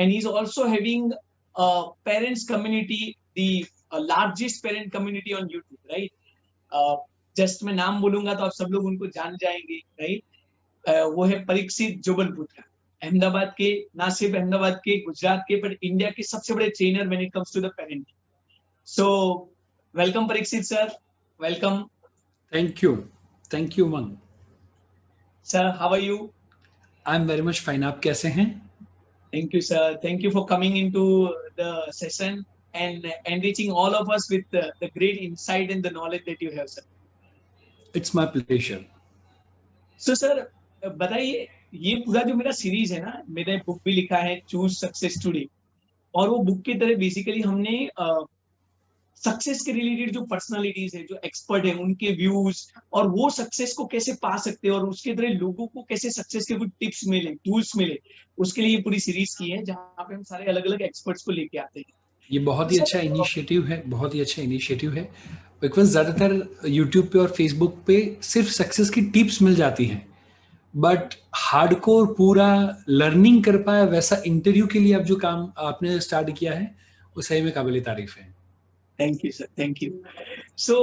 and he's also having a parents community, the uh, largest parent community on YouTube, right? Uh, just मैं नाम बोलूँगा तो आप सब लोग उनको जान जाएँगे राइट uh, वो है परीक्षित जोबलपुत्रा अहमदाबाद के ना सिर्फ़ अहमदाबाद के गुजरात के बट इंडिया के सबसे बड़े trainer when it comes to the parenting so welcome Parikshit sir welcome thank you thank you मंग sir how are you I am very much fine आप कैसे हैं? Thank you, sir. Thank you for coming into the session and enriching all of us with the, the great insight and the knowledge that you have, sir. It's my pleasure. So, sir, बताइए ये पूरा जो मेरा series है ना मैंने book भी लिखा है चूज़ सक्सेस टुडे और वो बुक की तरह बेसिकली हमने सक्सेस के रिलेटेड जो पर्सनालिटीज है, जो एक्सपर्ट है, उनके व्यूज़ और वो सक्सेस को कैसे पा सकते हैं और उसके तरह लोगों को कैसे सक्सेस के कुछ टिप्स मिले टूल्स मिले, उसके लिए पूरी सीरीज़ की है, जहाँ पे हम सारे अलग अलग एक्सपर्ट्स को लेके आते हैं। ये बहुत ही अच्छा इनिशिएटिव है, बहुत ही अच्छा इनिशिएटिव है। ज़्यादातर यूट्यूब पे और फेसबुक पे सिर्फ़ सक्सेस की टिप्स मिल जाती हैं। बट हार्ड हार्डकोर पूरा लर्निंग कर पाया, वैसा इंटरव्यू के लिए अब जो काम आपने स्टार्ट किया है, वो सही में काबिल तारीफ़ है। Thank you sir thank you so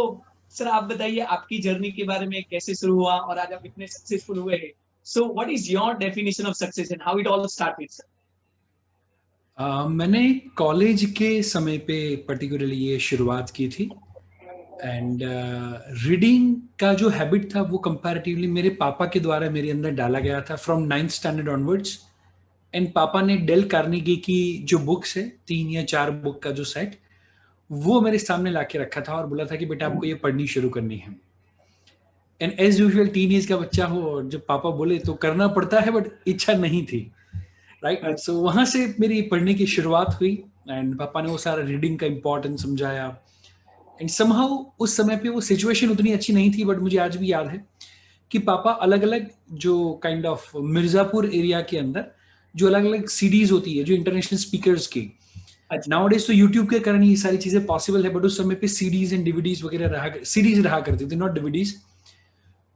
sir आप बताइए आपकी जर्नी के बारे में कैसे शुरू हुआ और आज आप इतने सक्सेसफुल हुए हैं? So what is your definition of success and how it all started sir मैंने कॉलेज के समय पे पर्टिकुलरली ये शुरुआत की थी एंड रीडिंग uh, का जो हैबिट था वो कंपैरेटिवली मेरे पापा के द्वारा मेरे अंदर डाला गया था from ninth standard onwards and पापा ने डेल कार्नेगी की जो बुक्स है तीन या चार बुक का जो सेट वो मेरे सामने ला के रखा था और बोला था कि बेटा आपको ये पढ़नी शुरू करनी है। And as usual teen age का बच्चा हो और जब पापा बोले तो करना पड़ता है बट इच्छा नहीं थी। Right right? सो so, वहाँ से मेरी पढ़ने की शुरुआत हुई एंड पापा ने वो सारा रीडिंग का इम्पोर्टेंस समझाया। एंड समहाउ उस समय पे वो सिचुएशन उतनी अच्छी नहीं थी बट मुझे आज भी याद है कि पापा अलग अलग जो काइंड ऑफ़ मिर्जापुर एरिया के अंदर जो अलग अलग सीडीज होती है जो इंटरनेशनल स्पीकर्स की नाउ डेज़ तो यूट्यूब के कारण ये सारी चीज़ें पॉसिबल है बट उस समय पे सीडीज एंड डिविडीज वगैरह रहा सीडीज रहा करती थी नॉट डिविडीज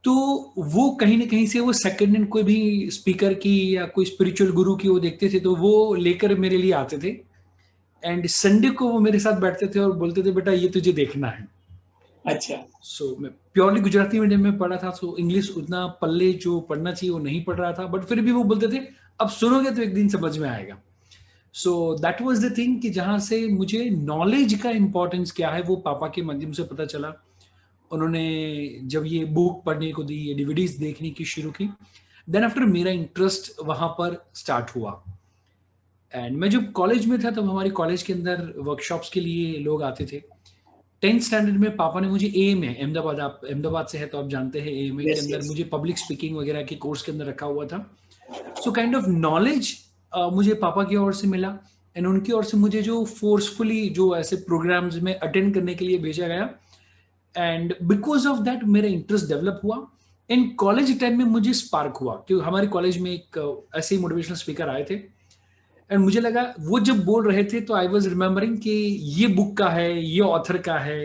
तो वो कहीं ना कहीं से वो सेकंड हैंड कोई भी स्पीकर की या कोई स्पिरिचुअल गुरु की वो देखते थे तो वो लेकर मेरे लिए आते थे। एंड संडे को वो मेरे साथ बैठते थे और बोलते थे बेटा ये तुझे देखना है। अच्छा। सो so, मैं प्योरली गुजराती मीडियम में पढ़ा था सो so इंग्लिश उतना पल्ले जो पढ़ना चाहिए वो नहीं पढ़ रहा था बट फिर भी वो बोलते थे अब सुनोगे तो एक दिन समझ में आएगा। So that was the thing कि जहाँ से मुझे नॉलेज का इंपॉर्टेंस क्या है वो पापा के माध्यम से पता चला। उन्होंने जब ये बुक पढ़ने को दी ये डिविडीज देखने की शुरू की देन आफ्टर मेरा इंटरेस्ट वहाँ पर स्टार्ट हुआ। एंड मैं जब कॉलेज में था तब हमारे कॉलेज के अंदर वर्कशॉप्स के लिए लोग आते थे। टेंथ स्टैंडर्ड में पापा ने मुझे ए एम में अहमदाबाद आप अहमदाबाद से है तो आप जानते हैं ए में yes, के अंदर yes. मुझे पब्लिक स्पीकिंग वगैरह के कोर्स के अंदर रखा हुआ था। सो काइंड ऑफ़ नॉलेज मुझे पापा की ओर से मिला एंड उनकी ओर से मुझे जो फोर्सफुली जो ऐसे प्रोग्राम्स में अटेंड करने के लिए भेजा गया एंड बिकॉज़ ऑफ़ दैट मेरा इंटरेस्ट डेवलप हुआ एंड कॉलेज टाइम में मुझे स्पार्क हुआ क्योंकि हमारे कॉलेज में एक ऐसे ही मोटिवेशनल स्पीकर आए थे एंड मुझे लगा वो जब बोल रहे थे तो आई वॉज़ रिमेम्बरिंग कि ये बुक का है ये ऑथर का है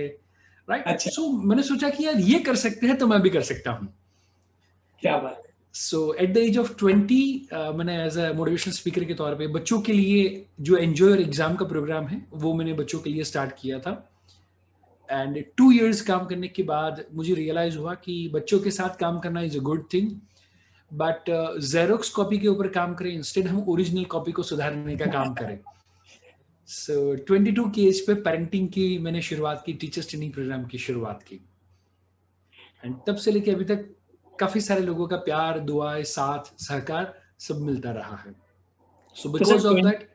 राइट right? सो अच्छा। so, मैंने सोचा कि यार ये कर सकते हैं तो मैं भी कर सकता हूँ क्या बात so at the age of twenty मैंने एज अ मोटिवेशनल स्पीकर के तौर पे बच्चों के लिए जो एंजॉय एग्ज़ाम का प्रोग्राम है, वो मैंने बच्चों के लिए स्टार्ट किया था। एंड टू इयर्स काम करने के बाद मुझे रियलाइज़ हुआ कि बच्चों के साथ काम करना is a good thing but xerox copy के ऊपर काम करें इंस्टेड हम ओरिजिनल कॉपी को सुधारने का काम करें। सो ट्वेंटी टू की एज पे पेरेंटिंग की मैंने शुरुआत की टीचर्स ट्रेनिंग प्रोग्राम की शुरुआत की। एंड तब से लेके अभी तक काफ़ी सारे लोगों का प्यार दुआएँ साथ सहकार सब मिलता रहा है। सो बिकॉज़ ऑफ़ दैट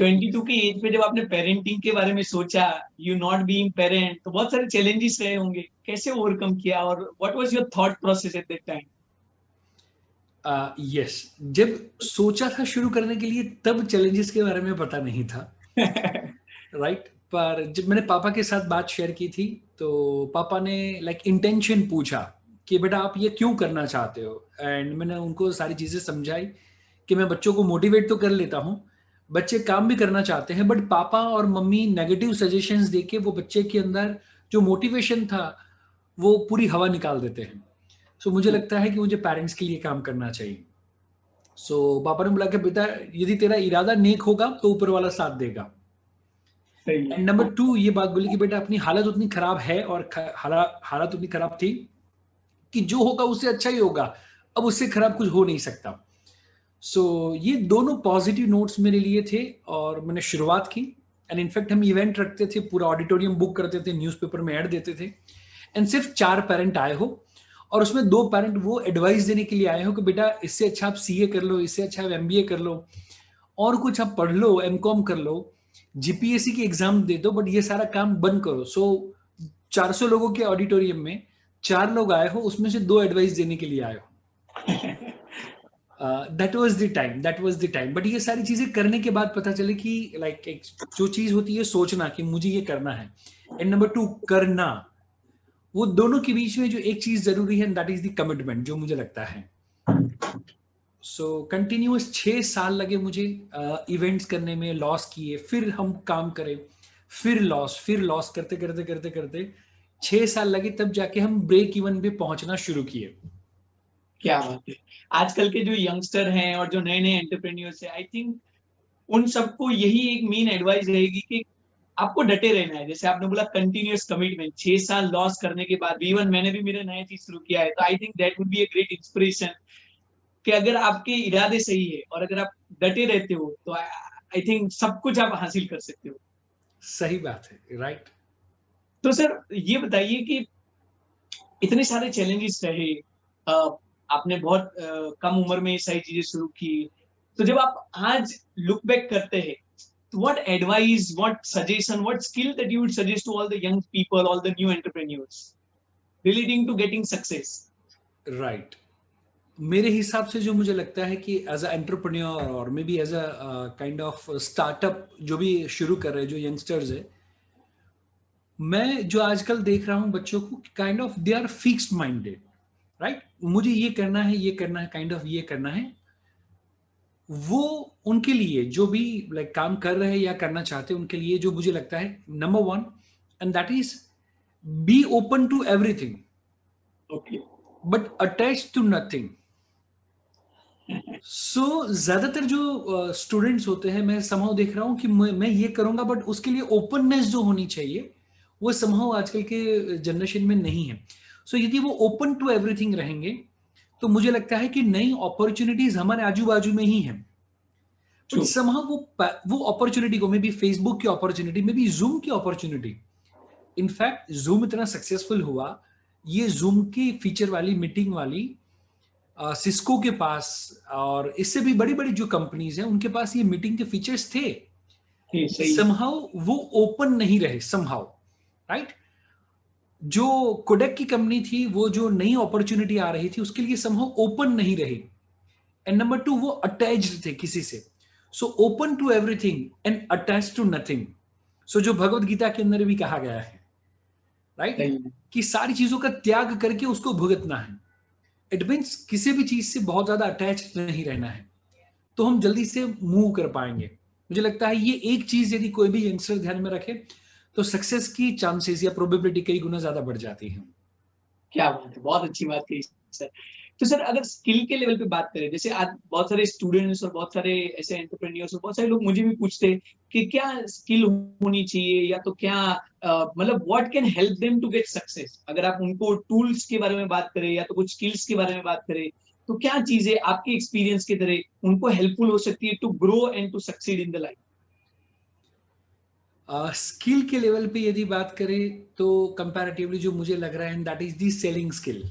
22 की एज पे जब आपने पेरेंटिंग के बारे में सोचा यू नॉट बीइंग पेरेंट तो बहुत सारे चैलेंजेस रहे होंगे। कैसे ओवरकम किया और what was your thought process at that time yes जब सोचा था शुरू करने के लिए तब चैलेंजेस के बारे में पता नहीं था। Right right? पर जब मैंने पापा के साथ बात शेयर की थी तो पापा ने लाइक like, इंटेंशन पूछा कि बेटा आप ये क्यों करना चाहते हो? एंड मैंने उनको सारी चीज़ें समझाई कि मैं बच्चों को मोटिवेट तो कर लेता हूँ बच्चे काम भी करना चाहते हैं बट पापा और मम्मी नेगेटिव सजेशंस देके वो बच्चे के अंदर जो मोटिवेशन था वो पूरी हवा निकाल देते हैं। सो so, मुझे लगता है कि मुझे पेरेंट्स के लिए काम करना चाहिए। सो so, पापा ने बोला कि बेटा यदि तेरा इरादा नेक होगा तो ऊपर वाला साथ देगा। एंड नंबर टू ये बात बोली कि बेटा अपनी हालत उतनी खराब है और हालत उतनी खराब थी कि जो होगा उससे अच्छा ही होगा। अब उससे खराब कुछ हो नहीं सकता। सो so, ये दोनों पॉजिटिव नोट्स मेरे लिए थे और मैंने शुरुआत की। एंड इनफैक्ट हम इवेंट रखते थे पूरा ऑडिटोरियम बुक करते थे न्यूज़पेपर में ऐड देते थे। एंड सिर्फ़ चार पेरेंट आए हो और उसमें दो पेरेंट वो एडवाइस देने के लिए आए हो कि बेटा इससे अच्छा आप सीए कर लो इससे अच्छा आप एम कर लो। और कुछ आप पढ़ लो एम कर लो जीपीएससी की एग्ज़ाम दे दो बट ये सारा काम बंद करो। सो so, 400 लोगों के ऑडिटोरियम में चार लोग आए हो उसमें से दो एडवाइस देने के लिए आए हो। That was the time that was the time but ये सारी चीज़ें करने के बाद पता चले कि लाइक like, जो चीज़ होती है सोचना कि मुझे ये करना है। एंड नंबर टू करना। वो दोनों के बीच में जो एक चीज़ ज़रूरी है दैट इज़ द कमिटमेंट जो मुझे लगता है। सो so, कंटिन्यूस छह साल लगे मुझे इवेंट्स uh, करने में लॉस किए फिर हम काम करें फिर लॉस फिर लॉस करते करते करते करते छह साल लगे तब जाके हम ब्रेक इवन पे पहुँचना शुरू किए। क्या बात है। आजकल के जो यंगस्टर हैं और जो नए नए एंटरप्रेन्योर्स है आई थिंक उन सबको यही एक मेन एडवाइस रहेगी कि आपको डटे रहना है। जैसे आपने बोला कंटिन्यूस कमिटमेंट छह साल लॉस करने के बाद इवन मैंने भी मेरे नया चीज़ शुरू किया है तो I think that would be a great inspiration कि अगर आपके इरादे सही है और अगर आप डटे रहते हो तो आई थिंक सब कुछ आप हासिल कर सकते हो। सही बात है राइट तो सर, ये बताइए कि इतने सारे चैलेंजेस रहे आपने बहुत कम उम्र में ये सारी चीज़ें शुरू की। तो जब आप आज लुक बैक करते हैं तो what advice what suggestion what skill that you would suggest to all the young people all the new entrepreneurs relating to getting success right मेरे हिसाब से जो मुझे लगता है कि एज एंटरप्रेन्योर और maybe as a kind of startup जो भी शुरू कर रहे हैं, जो यंगस्टर्स है मैं जो आजकल देख रहा हूँ बच्चों को kind of they are fixed minded right मुझे ये करना है ये करना है काइंड kind ऑफ़ of ये करना है। वो उनके लिए जो भी लाइक like, काम कर रहे हैं या करना चाहते हैं उनके लिए जो मुझे लगता है number one and that is be open to everything okay but attach to nothing so ज़्यादातर जो स्टूडेंट्स uh, होते हैं मैं समाव देख रहा हूँ कि मैं, मैं ये करूँगा बट उसके लिए ओपननेस जो होनी चाहिए वो समहाउ आजकल के जनरेशन में नहीं है। सो so, यदि वो ओपन टू एवरीथिंग रहेंगे तो मुझे लगता है कि नई अपॉर्चुनिटीज़ हमारे आजू बाजू में ही है। समहा वो वो अपॉर्चुनिटी को मे बी फेसबुक की अपॉर्चुनिटी मे बी जूम की अपॉर्चुनिटी इनफैक्ट जूम इतना सक्सेसफुल हुआ ये जूम की फीचर वाली मीटिंग वाली सिस्को के पास और इससे भी बड़ी बड़ी जो कंपनीज़ हैं उनके पास ये मीटिंग के फीचर्स थे। समहाउ वो ओपन नहीं रहे समहाउ राइट जो कोडेक की कंपनी थी वो जो नई अपॉर्चुनिटी आ रही थी उसके लिए समहाउ ओपन नहीं रही। एंड नंबर टू वो अटैच थे किसी से। So open to everything and attach to nothing so जो भगवत गीता के अंदर भी कहा गया है। Right right? कि सारी चीज़ों का त्याग करके उसको भुगतना है। इट मीन्स किसी भी चीज़ से बहुत ज़्यादा अटैच नहीं रहना है। तो हम जल्दी से मूव कर पाएँगे। मुझे लगता है ये एक चीज़ यदि कोई भी यंगस्टर ध्यान में रखे तो सक्सेस की चांसेस या प्रोबेबिलिटी कई गुना ज़्यादा बढ़ जाती है। क्या बात है, बहुत अच्छी बात कही सर। तो सर, अगर स्किल के लेवल पे बात करें, जैसे आज बहुत सारे स्टूडेंट्स और बहुत सारे ऐसे एंटरप्रेन्योर्स और बहुत सारे लोग मुझे भी पूछते हैं कि क्या स्किल होनी चाहिए या तो क्या मतलब what can help them to get success अगर आप उनको टूल्स के बारे में बात करें या तो कुछ स्किल्स के बारे में बात करें तो क्या चीज़ें आपके एक्सपीरियंस के तरह उनको हेल्पफुल हो सकती है to grow and to succeed in the life skill uh, के लेवल पे यदि बात करें तो कंपैरेटिवली जो मुझे लग रहा है that is the selling skill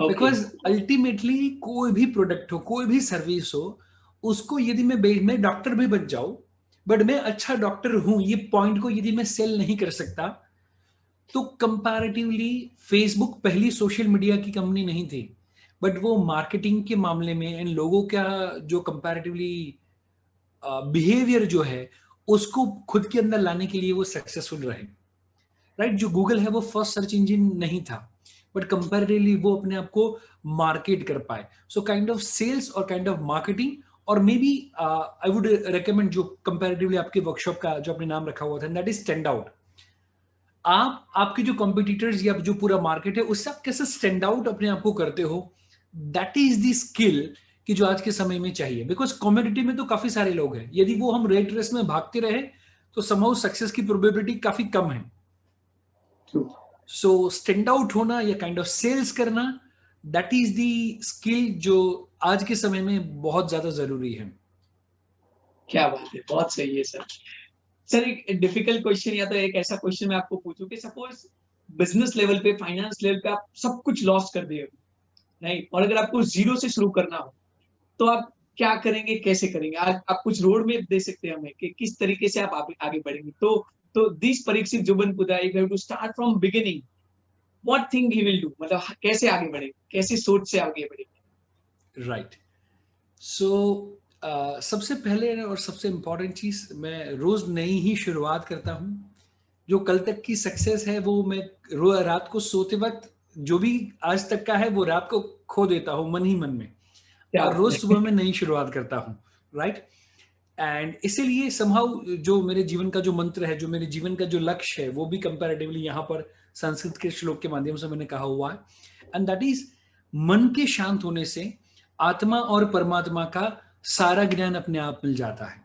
because ultimately कोई भी प्रोडक्ट हो कोई भी सर्विस हो उसको यदि मैं मैं डॉक्टर भी बन जाऊँ बट मैं अच्छा डॉक्टर हूँ ये पॉइंट को यदि मैं सेल नहीं कर सकता तो कंपैरेटिवली फेसबुक पहली सोशल मीडिया की कंपनी नहीं थी. बट वो मार्केटिंग के मामले में एंड लोगों का जो कंपैरेटिवली बिहेवियर uh, जो है उसको खुद के अंदर लाने के लिए वो सक्सेसफुल रहे। Right right? जो गूगल है वो फ़र्स्ट सर्च इंजिन नहीं था बट कंपेरेटिवली वो अपने आप को मार्केट कर पाए। सो काइंड ऑफ़ सेल्स और काइंड ऑफ़ मार्केटिंग और may be I would recommend जो कंपेरेटिवली आपके वर्कशॉप का जो आपने नाम रखा हुआ था दैट इज़ स्टैंड आउट आप, आपके जो कॉम्पिटिटर्स या जो पूरा मार्केट है उससे आप कैसे स्टैंड आउट अपने आप को करते हो? दैट इज़ द स्किल कि जो आज के समय में चाहिए। बिकॉज़ कॉम्युनिटी में तो काफ़ी सारे लोग हैं। यदि वो हम रेट रेस में भागते रहे तो समहाउ सक्सेस की प्रोबेबिलिटी काफ़ी कम है। सो स्टैंड आउट होना या काइंड ऑफ़ सेल्स करना दैट इज़ दी स्किल जो आज के समय में बहुत ज़्यादा ज़रूरी है। क्या बात है बहुत सही है सर। सर एक डिफ़िकल्ट क्वेश्चन या तो एक ऐसा क्वेश्चन मैं आपको पूछूँ कि सपोज़ बिज़नेस लेवल पे फाइनेंस लेवल पे आप सब कुछ लॉस कर दिए नहीं और अगर आपको ज़ीरो से शुरू करना हो तो आप क्या करेंगे कैसे करेंगे? आज आप कुछ रोड मैप दे सकते हैं हमें कि किस तरीके से आप आगे बढ़ेंगे। तो तो दिस परीक्षित जुबन पुदा you have to start from beginning what thing he will do मतलब कैसे आगे बढ़ेंगे? कैसे सोच से आगे बढ़ेंगे? राइट. सो uh, सबसे पहले और सबसे इंपॉर्टेंट चीज़ मैं रोज नई ही शुरुआत करता हूँ। जो कल तक की सक्सेस है वो मैं रात को सोते वक्त जो भी आज तक का है वो रात को खो देता हूँ मन ही मन में। और रोज सुबह में नई शुरुआत करता हूँ राइट एंड इसीलिए समहाउ जो मेरे जीवन का जो मंत्र है जो मेरे जीवन का जो लक्ष्य है वो भी कंपेरेटिवली यहाँ पर संस्कृत के श्लोक के माध्यम से मैंने कहा हुआ है। एंड दैट इज़ मन के शांत होने से आत्मा और परमात्मा का सारा ज्ञान अपने आप मिल जाता है।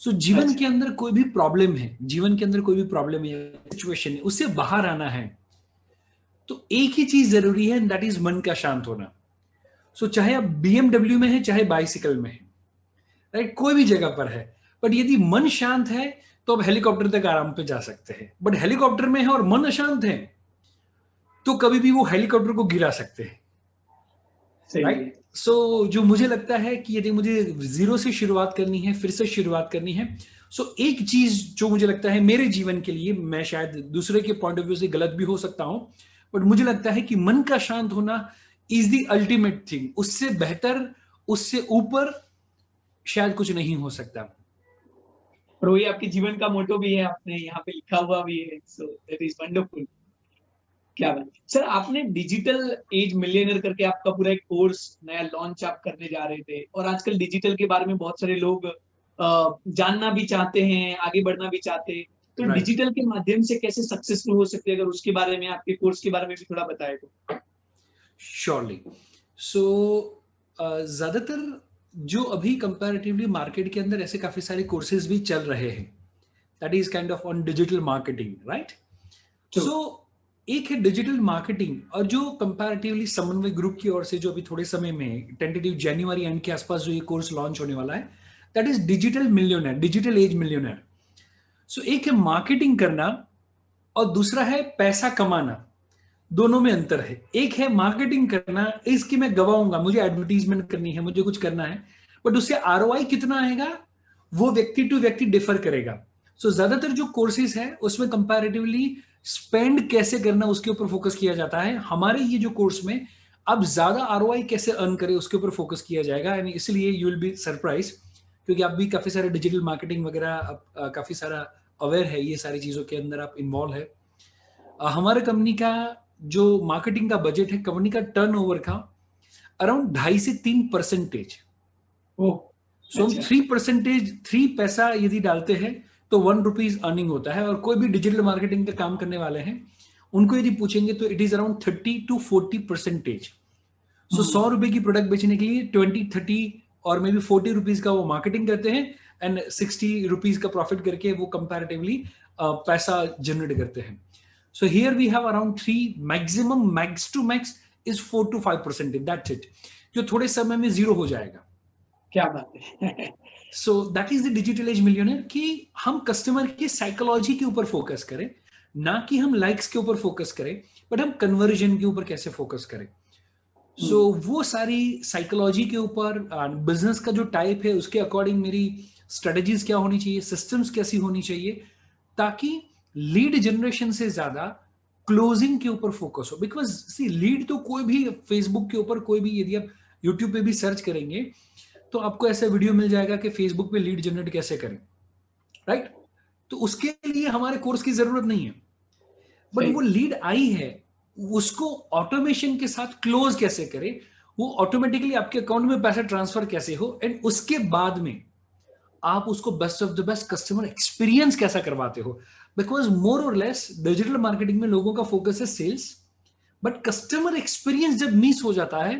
सो so, जीवन अच्छा। के अंदर कोई भी प्रॉब्लम है जीवन के अंदर कोई भी प्रॉब्लम है सिचुएशन है उससे बाहर आना है तो एक ही चीज़ ज़रूरी है दैट इज़ मन का शांत होना। सो so, चाहे आप बीएमडब्ल्यू में है चाहे बाइसिकल में है राइट कोई भी जगह पर है। बट यदि मन शांत है तो आप हेलीकॉप्टर तक आराम पे जा सकते हैं। बट हेलीकॉप्टर में है और मन अशांत है तो कभी भी वो हेलीकॉप्टर को गिरा सकते हैं। राइट सो so, जो मुझे लगता है कि यदि मुझे ज़ीरो से शुरुआत करनी है फिर से शुरुआत करनी है सो so, एक चीज़ जो मुझे लगता है मेरे जीवन के लिए मैं शायद दूसरे के पॉइंट ऑफ़ व्यू से गलत भी हो सकता हूँ बट मुझे लगता है कि मन का शांत होना इज़ द अल्टीमेट थिंग उससे बेहतर उससे ऊपर शायद कुछ नहीं हो सकता। और वही आपके जीवन का मोटो भी है आपने यहाँ पे लिखा हुआ भी है सो दैट इज़ वंडरफुल क्या बात सर आपने डिजिटल एज मिलियनर करके आपका पूरा एक कोर्स नया लॉन्च आप करने जा रहे थे और आजकल डिजिटल के बारे में बहुत सारे लोग जानना भी चाहते हैं आगे बढ़ना भी चाहते हैं। तो right. डिजिटल के माध्यम से कैसे सक्सेसफुल हो सकते हैं अगर उसके बारे में आपके कोर्स के बारे में भी थोड़ा बताए तो? श्योरली सो ज़्यादातर जो अभी कंपैरेटिवली मार्केट के अंदर ऐसे काफ़ी सारे कोर्सेज भी चल रहे हैं that is kind of on digital marketing right so एक है डिजिटल मार्केटिंग और जो कंपैरेटिवली समन्वय ग्रुप की ओर से जो अभी थोड़े समय में टेंटेटिव जनवरी एंड के आसपास जो ये कोर्स लॉन्च होने वाला है that is digital millionaire digital age millionaire so एक है मार्केटिंग करना और दूसरा है पैसा कमाना. दोनों में अंतर है। एक है मार्केटिंग करना इसकी मैं गवाऊँगा मुझे एडवर्टीजमेंट करनी है मुझे कुछ करना है बट उससे आर कितना आएगा वो व्यक्ति टू व्यक्ति डिफर करेगा। सो so, ज़्यादातर जो कोर्सेज है उसमें कंपैरेटिवली स्पेंड कैसे करना उसके ऊपर फोकस किया जाता है। हमारे ये जो कोर्स में अब ज़्यादा आरओआई कैसे अर्न करे उसके ऊपर फोकस किया जाएगा एंड इसलिए यू विल बी सरप्राइज़ क्योंकि आप भी काफ़ी सारे डिजिटल मार्केटिंग वगैरह काफ़ी सारा अवेयर है ये सारी चीज़ों के अंदर आप इन्वॉल्व है। हमारे कंपनी का जो मार्केटिंग का बजट है कंपनी का टर्नओवर का अराउंड ढाई से तीन परसेंटेज सो हम थ्री परसेंटेज थ्री पैसा यदि डालते हैं तो वन रुपीज़ अर्निंग होता है और कोई भी डिजिटल मार्केटिंग का काम करने वाले हैं उनको यदि पूछेंगे तो it is around thirty to forty percentage so सौ रुपए की प्रोडक्ट बेचने के लिए ट्वेंटी थर्टी और मे बी फोर्टी रुपीज़ का वो मार्केटिंग करते हैं एंड सिक्सटी रुपीज़ का प्रॉफिट करके वो कंपेरेटिवली पैसा जनरेट करते हैं। So here we have around three maximum max to max is four to five percentage that's it जो थोड़े समय में ज़ीरो हो जाएगा। क्या बात है? So that is the digital age millionaire कि हम कस्टमर की साइकोलॉजी के ऊपर फोकस करें ना कि हम लाइक्स के ऊपर फोकस करें बट हम कन्वर्जन के ऊपर कैसे फोकस करें। सो so, hmm. वो सारी साइकोलॉजी के ऊपर बिज़नेस का जो टाइप है उसके अकॉर्डिंग मेरी स्ट्रेटजीज क्या होनी चाहिए सिस्टम्स कैसी होनी चाहिए ताकि लीड जनरेशन से ज़्यादा क्लोजिंग के ऊपर फोकस हो। बिकॉज़ सी लीड तो कोई भी फेसबुक के ऊपर कोई भी यदि आप यूट्यूब पे भी सर्च करेंगे तो आपको ऐसा वीडियो मिल जाएगा कि फेसबुक पे लीड जनरेट कैसे करें। Right right? तो उसके लिए हमारे कोर्स की ज़रूरत नहीं है। बट वो लीड आई है उसको ऑटोमेशन के साथ क्लोज कैसे करें वो ऑटोमेटिकली आपके अकाउंट में पैसा ट्रांसफ़र कैसे हो एंड उसके बाद में आप उसको best of the best customer experience कैसा करवाते हो। बिकॉज़ मोर और लेस डिजिटल मार्केटिंग में लोगों का फोकस है सेल्स बट कस्टमर एक्सपीरियंस जब मिस हो जाता है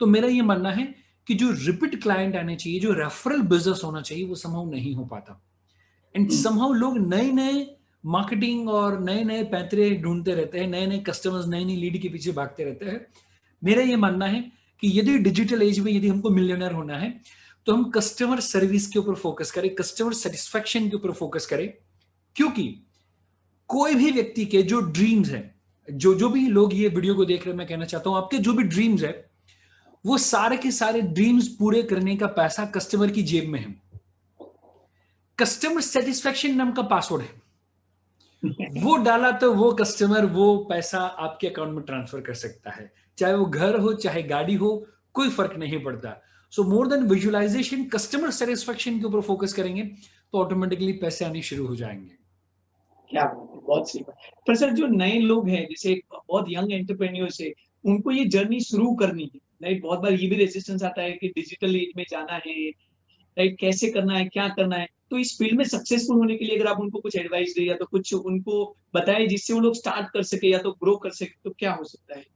तो मेरा ये मानना है कि जो रिपीट क्लाइंट आने चाहिए जो रेफरल बिज़नेस होना चाहिए वो संभव नहीं हो पाता। एंड संभव लोग नए नए मार्केटिंग और नए नए पैतरे ढूंढते रहते हैं नए नए कस्टमर्स नई नई लीड के पीछे भागते रहते हैं। मेरा ये मानना है कि यदि डिजिटल एज में यदि हमको मिलियनर होना है तो हम कस्टमर सर्विस के ऊपर फोकस करें कस्टमर सेटिस्फेक्शन के ऊपर फोकस करें। क्योंकि कोई भी व्यक्ति के जो ड्रीम्स हैं जो जो भी लोग ये वीडियो को देख रहे हैं मैं कहना चाहता हूँ आपके जो भी ड्रीम्स है वो सारे के सारे ड्रीम्स पूरे करने का पैसा कस्टमर की जेब में है। कस्टमर सेटिस्फेक्शन नाम का पासवर्ड है। वो डाला तो वो कस्टमर वो पैसा आपके अकाउंट में ट्रांसफ़र कर सकता है। चाहे वो घर हो चाहे गाड़ी हो कोई फ़र्क नहीं पड़ता। So more than visualization customer satisfaction के ऊपर फोकस करेंगे तो ऑटोमेटिकली पैसे आने शुरू हो जाएँगे। क्या बहुत सही पर सर, जो नए लोग हैं, जैसे बहुत यंग एंटरप्रेन्योर्स है, उनको ये जर्नी शुरू करनी है राइट बहुत बार ये भी रेजिस्टेंस आता है कि डिजिटल एज में जाना है राइट कैसे करना है, क्या करना है? तो इस फ़ील्ड में सक्सेसफुल होने के लिए अगर आप उनको कुछ एडवाइस दे या तो कुछ उनको बताए जिससे वो लोग स्टार्ट कर सके या तो ग्रो कर सके तो क्या हो सकता है?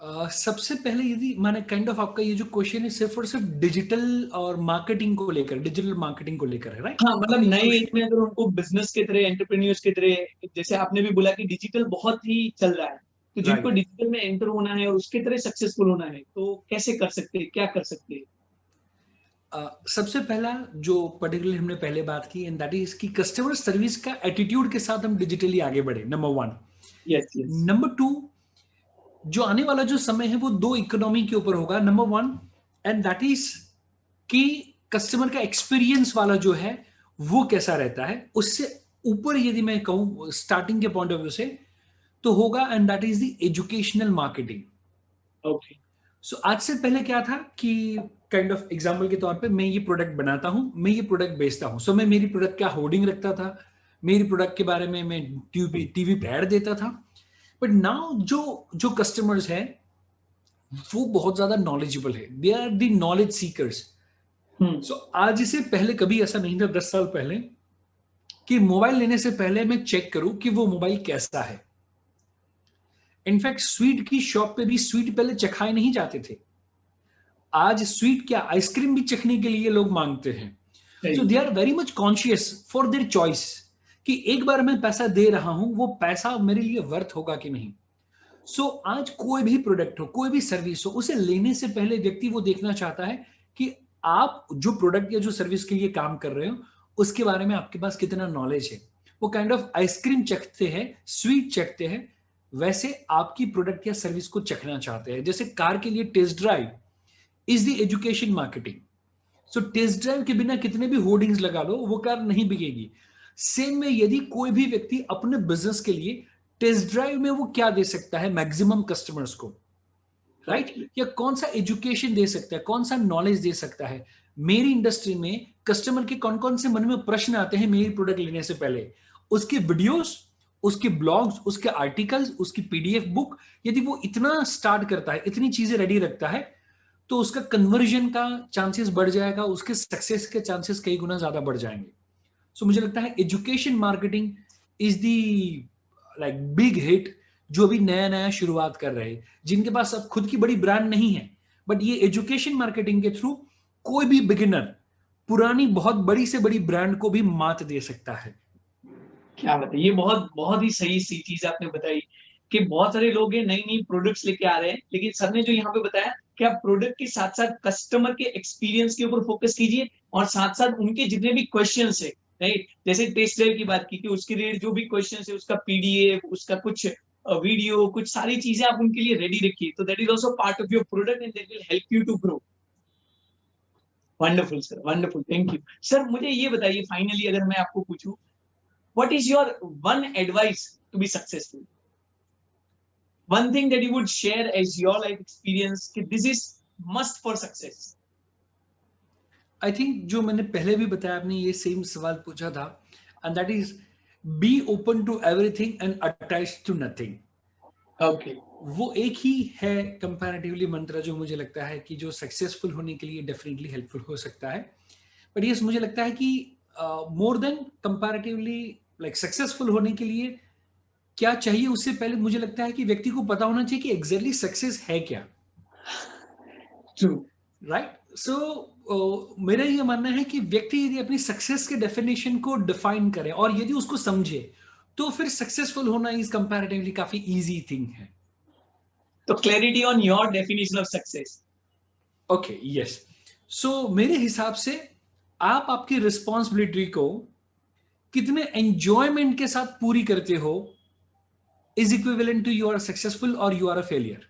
Uh, सबसे पहले यदि माने काइंड ऑफ़ आपका ये जो क्वेश्चन है सिर्फ़ और सिर्फ़ डिजिटल और मार्केटिंग को लेकर डिजिटल मार्केटिंग को लेकर है राइट हाँ मतलब नए एज में अगर उनको बिज़नेस के तरह एंटरप्रेन्योर्स के तरह जैसे आपने भी बोला कि डिजिटल बहुत ही चल रहा है तो जिनको डिजिटल में एंटर होना है और उसके तरह सक्सेसफुल होना है तो कैसे कर सकते हैं क्या कर सकते हैं? Uh, सबसे पहला जो पर्टिकुलरली हमने पहले बात की एंड दैट इज़ कि कस्टमर सर्विस का एटीट्यूड के साथ हम डिजिटली आगे बढ़े नंबर वन नंबर टू जो आने वाला जो समय है वो दो इकोनॉमी के ऊपर होगा number one and that is कि कस्टमर का एक्सपीरियंस वाला जो है वो कैसा रहता है? उससे ऊपर यदि मैं कहूँ स्टार्टिंग के पॉइंट ऑफ़ व्यू से तो होगा and that is the educational marketing okay so आज से पहले क्या था कि काइंड ऑफ़ एग्ज़ाम्पल के तौर पे मैं ये प्रोडक्ट बनाता हूँ मैं ये प्रोडक्ट बेचता हूँ। सो so, मैं मेरी प्रोडक्ट का होर्डिंग रखता था? मेरी प्रोडक्ट के बारे में मैं टीवी टीवी पे ऐड देता था। बट नाउ जो जो कस्टमर्स है वो बहुत ज़्यादा नॉलेजेबल है. They are the knowledge seekers so आज से पहले कभी ऐसा नहीं था दस साल पहले कि मोबाइल लेने से पहले मैं चेक करूँ कि वो मोबाइल कैसा है. इनफैक्ट स्वीट की शॉप पे भी स्वीट पहले चखाए नहीं जाते थे. आज स्वीट क्या आइसक्रीम भी चखने के लिए लोग मांगते हैं. So they are very much conscious for their choice कि एक बार मैं पैसा दे रहा हूँ वो पैसा मेरे लिए वर्थ होगा कि नहीं? सो so, आज कोई भी प्रोडक्ट हो कोई भी सर्विस हो उसे लेने से पहले व्यक्ति वो देखना चाहता है कि आप जो प्रोडक्ट या जो सर्विस के लिए काम कर रहे हो उसके बारे में आपके पास कितना नॉलेज है। वो काइंड ऑफ़ आइसक्रीम चखते हैं स्वीट चखते हैं वैसे आपकी प्रोडक्ट या सर्विस को चखना चाहते हैं। जैसे कार के लिए test drive is the education marketing so test drive के बिना कितने भी होर्डिंग्स लगा लो वो कार नहीं बिकेगी। सेम में यदि कोई भी व्यक्ति अपने बिज़नेस के लिए टेस्ट ड्राइव में वो क्या दे सकता है? मैक्सिमम कस्टमर्स को। Right right? या कौन सा एजुकेशन दे सकता है? कौन सा नॉलेज दे सकता है? मेरी इंडस्ट्री में कस्टमर के कौन कौन से मन में प्रश्न आते हैं मेरी प्रोडक्ट लेने से पहले? उसके वीडियोस उसके ब्लॉग्स उसके आर्टिकल्स उसकी पीडीएफ बुक यदि वो इतना स्टार्ट करता है इतनी चीज़ें रेडी रखता है तो उसका कन्वर्जन का चांसेस बढ़ जाएगा उसके सक्सेस के चांसेस कई गुना ज़्यादा बढ़ जाएँगे। सो मुझे लगता है education marketing is the like big hit जो अभी नया नया शुरुआत कर रहे हैं, जिनके पास अब खुद की बड़ी ब्रांड नहीं है। बट ये एजुकेशन मार्केटिंग के थ्रू कोई भी बिगिनर पुरानी बहुत बड़ी से बड़ी ब्रांड को भी मात दे सकता है। क्या बताइए ये बहुत बहुत ही सही सी चीज़ आपने बताई कि बहुत सारे लोग हैं नई नई प्रोडक्ट्स लेके आ रहे हैं, लेकिन सर ने जो यहाँ पे बताया कि आप प्रोडक्ट के साथ साथ कस्टमर के एक्सपीरियंस के ऊपर फोकस कीजिए और साथ साथ उनके जितने भी क्वेश्चन है राइट जैसे टेस्ट ड्राइव की बात की थी उसके रिलेटेड जो भी क्वेश्चन है, उसका पीडीएफ उसका कुछ वीडियो कुछ सारी चीज़ें आप उनके लिए रेडी रखिए। तो that is also part of your product and that will help you to grow wonderful sir wonderful thank you sir मुझे ये बताइए फाइनली अगर मैं आपको पूछूँ what is your one advice to be successful one thing that you would share as your life experience कि this is must for success. I think जो मैंने पहले भी बताया आपने ये सेम सवाल पूछा था and that is be open to everything and attach to nothing okay वो एक ही है कंपैरेटिवली मंत्र जो मुझे लगता है कि जो सक्सेसफुल होने के लिए डेफिनेटली हेल्पफुल हो सकता है। बट यस मुझे लगता है कि more than comparatively like successful होने के लिए क्या चाहिए उससे पहले मुझे लगता है कि व्यक्ति को पता होना चाहिए कि एग्जैक्टली exactly सक्सेस है क्या। ट्रू राइट सो so, मेरा ये मानना है कि व्यक्ति यदि अपनी सक्सेस के डेफिनेशन को डिफाइन करे और यदि उसको समझे तो फिर सक्सेसफुल होना इज़ कंपैरेटिवली काफ़ी इजी थिंग है। तो clarity on your definition of success okay yes so मेरे हिसाब से आप आपकी रिस्पॉन्सिबिलिटी को कितने एंजॉयमेंट के साथ पूरी करते हो is equivalent to you are successful और you are a failure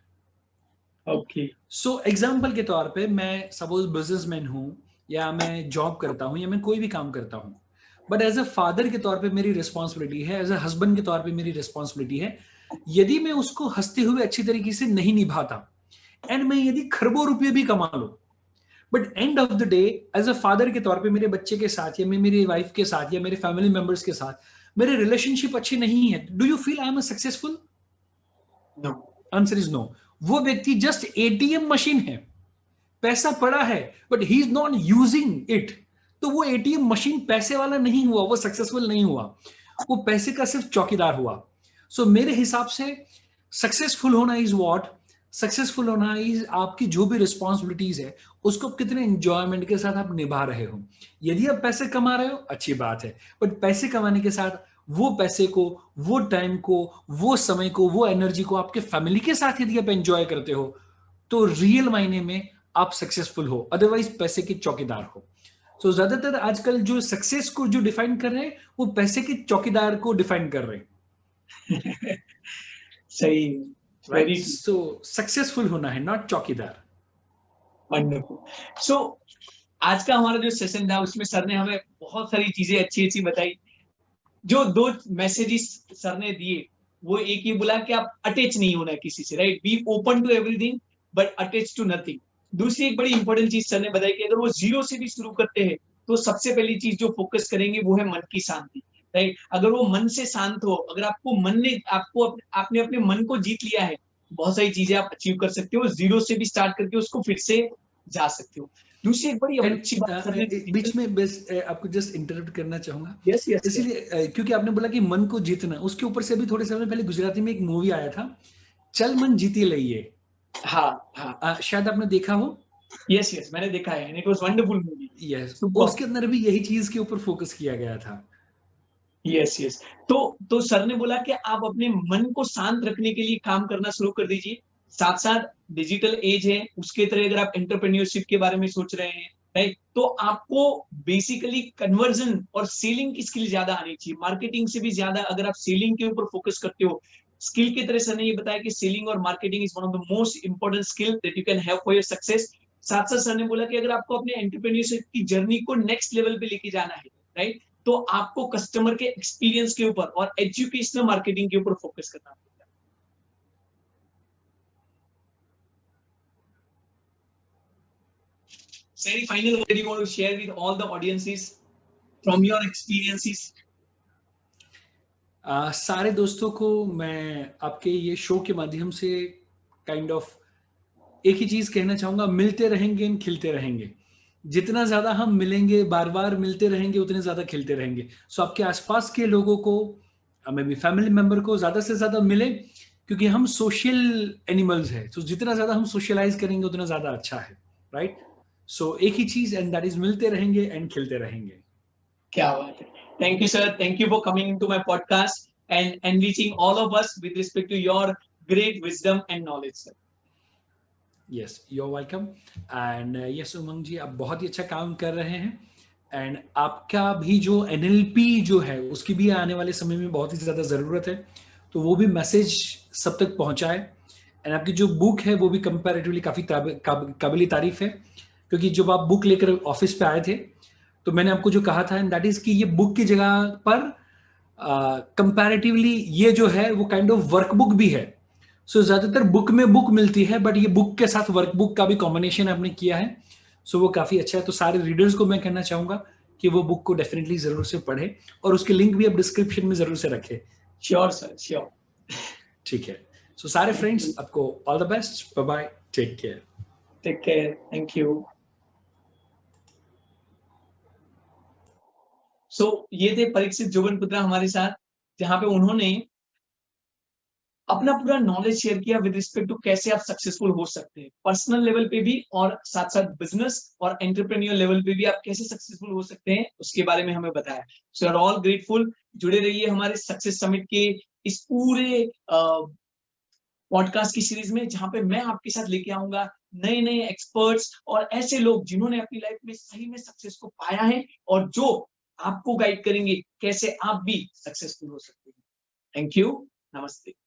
okay so example के तौर पे मैं सपोज़ बिजनेसमैन हूँ या मैं जॉब करता हूँ या मैं कोई भी काम करता हूँ। बट एज अ फादर के तौर पे मेरी रिस्पॉन्सिबिलिटी है एज अ हस्बैंड के तौर पे मेरी रिस्पॉन्सिबिलिटी है यदि मैं उसको हँसते हुए अच्छी तरीके से नहीं निभाता एंड मैं यदि खरबों रुपये भी कमा लो but end of the day as a father के तौर पे मेरे बच्चे के साथ या मैं मेरी वाइफ के साथ या मेरे फैमिली मेंबर्स के साथ मेरे रिलेशनशिप अच्छी नहीं है do you feel I am successful no answer is no वो व्यक्ति जस्ट एटीएम मशीन है। पैसा पड़ा है but he is not using it तो वो एटीएम मशीन पैसे वाला नहीं हुआ वो सक्सेसफुल नहीं हुआ। वो पैसे का सिर्फ़ चौकीदार हुआ। सो so, मेरे हिसाब से सक्सेसफुल होना इज़ वॉट सक्सेसफुल होना इज़ आपकी जो भी रिस्पॉन्सिबिलिटीज है उसको कितने इंजॉयमेंट के साथ आप निभा रहे हो। यदि आप पैसे कमा रहे हो अच्छी बात है। बट पैसे कमाने के साथ वो पैसे को वो टाइम को वो समय को वो एनर्जी को आपके फैमिली के साथ यदि आप एंजॉय करते हो तो रियल मायने में आप सक्सेसफुल हो अदरवाइज़ पैसे के चौकीदार हो। सो so, ज़्यादातर आजकल जो सक्सेस को जो डिफाइन कर रहे हैं वो पैसे के चौकीदार को डिफाइन कर रहे हैं। सही। राइट सो सक्सेसफुल होना है नॉट चौकीदार। वंडरफुल सो so, आज का हमारा जो सेशन था उसमें सर ने हमें बहुत सारी चीज़ें अच्छी अच्छी बताई। जो दो मैसेजेस सर ने दिए, वो एक ही बोला कि आप अटैच नहीं होना किसी से right be open to everything but attach to nothing दूसरी एक बड़ी इंपॉर्टेंट चीज़ सर ने बताई कि अगर वो ज़ीरो से भी शुरू करते हैं तो सबसे पहली चीज़ जो फोकस करेंगे, वो है मन की शांति राइट अगर वो मन से शांत हो, अगर आपको मन ने, आपको आपने अपने मन को जीत लिया है, बहुत सारी चीज़ें आप अचीव कर सकते हो ज़ीरो से भी स्टार्ट करके उसको फिर से जा सकते हो। दूसरी एक बड़ी अच्छी बात uh, बीच में बस आपको जस्ट इंटरप्ट करना चाहूँगा। यस यस इसलिए क्योंकि आपने बोला कि मन को जीतना उसके ऊपर से अभी थोड़े समय पहले गुजराती में एक मूवी आया था चल मन जीती लइए। हाँ हाँ। शायद आपने देखा हो? यस यस मैंने देखा है it was wonderful movie yes उसके अंदर भी यही चीज़ के ऊपर फोकस किया गया था। यस यस तो तो सर ने बोला कि आप अपने मन को शांत रखने के लिए काम करना शुरू कर दीजिए। साथ साथ डिजिटल एज है, उसके तरह अगर आप एंटरप्रेन्योरशिप के बारे में सोच रहे हैं राइट तो आपको बेसिकली कन्वर्जन और सेलिंग की स्किल ज़्यादा आनी चाहिए? मार्केटिंग से भी ज़्यादा अगर आप सेलिंग के ऊपर फोकस करते हो स्किल की तरह सर ने ये बताया कि सेलिंग और marketing is one of the most important skill that you can have for your success साथ साथ सर ने बोला कि अगर आपको अपने एंटरप्रेन्योरशिप की जर्नी को नेक्स्ट लेवल पे लेके जाना है राइट तो आपको कस्टमर के एक्सपीरियंस के ऊपर और एजुकेशनल मार्केटिंग के ऊपर फोकस करना। पड़ेगा Sari, final word you want to share with all the audiences from your experiences? Uh, सारे दोस्तों को मैं आपके ये शो के माध्यम से काइंड kind ऑफ़ of एक ही चीज़ कहना चाहूँगा मिलते रहेंगे खिलते रहेंगे जितना ज़्यादा हम मिलेंगे बार बार मिलते रहेंगे उतने ज़्यादा खिलते रहेंगे सो so, आपके आसपास के लोगों को मे बी फैमिली मेंबर को ज़्यादा से ज़्यादा मिले क्योंकि हम सोशल एनिमल्स है तो so, जितना ज़्यादा हम सोशलाइज करेंगे उतना ज़्यादा अच्छा है राइट right? सो so, एक ही चीज़ एंड दैट इज़ मिलते रहेंगे एंड खिलते रहेंगे। क्या बात है। Thank you sir thank you for coming to my podcast and enriching all of us with respect to your great wisdom and knowledge sir yes you are welcome and yes Umang ji आप बहुत ही अच्छा काम कर रहे हैं। And आपका भी जो एनएलपी जो है उसकी भी आने वाले समय में बहुत ही ज़्यादा ज़रूरत है। तो वो भी मैसेज सब तक पहुँचाए। एंड आपकी जो बुक है वो भी कंपैरेटिवली काफ़ी काबिल तारीफ़ है। क्योंकि जब आप बुक लेकर ऑफ़िस पे आए थे तो मैंने आपको जो कहा था दैट इज़ कि ये बुक की जगह पर कंपैरेटिवली uh, ये जो है वो काइंड ऑफ़ वर्कबुक भी है। सो so, ज़्यादातर बुक में बुक मिलती है बट ये बुक के साथ वर्कबुक का भी कॉम्बिनेशन आपने किया है। सो so, वो काफ़ी अच्छा है। तो सारे रीडर्स को मैं कहना चाहूँगा कि वो बुक को डेफिनेटली ज़रूर से पढ़े और उसके लिंक भी आप डिस्क्रिप्शन में ज़रूर से रखें। श्योर सर श्योर ठीक है। सो so, सारे फ्रेंड्स आपको all the best bye bye take care take care thank you so so, ये थे परीक्षित जोगन पुत्रा हमारे साथ जहाँ पे उन्होंने अपना पूरा नॉलेज शेयर किया विद रिस्पेक्ट टू कैसे आप सक्सेसफुल हो सकते हैं। पर्सनल लेवल पे भी और साथ साथ बिज़नेस और एंटरप्रेन्योर लेवल पे भी आप कैसे सक्सेसफुल हो सकते हैं उसके बारे में हमें बताया। सो आर ऑल ग्रेटफुल जुड़े रहिए हमारे सक्सेस समिट के इस पूरे पॉडकास्ट की सीरीज़ में जहाँ पे मैं आपके साथ लेके आऊँगा नए नए एक्सपर्ट्स और ऐसे लोग जिन्होंने अपनी लाइफ में सही में सक्सेस को पाया है और जो आपको गाइड करेंगे कैसे आप भी सक्सेसफुल हो सकते हैं। थैंक यू नमस्ते।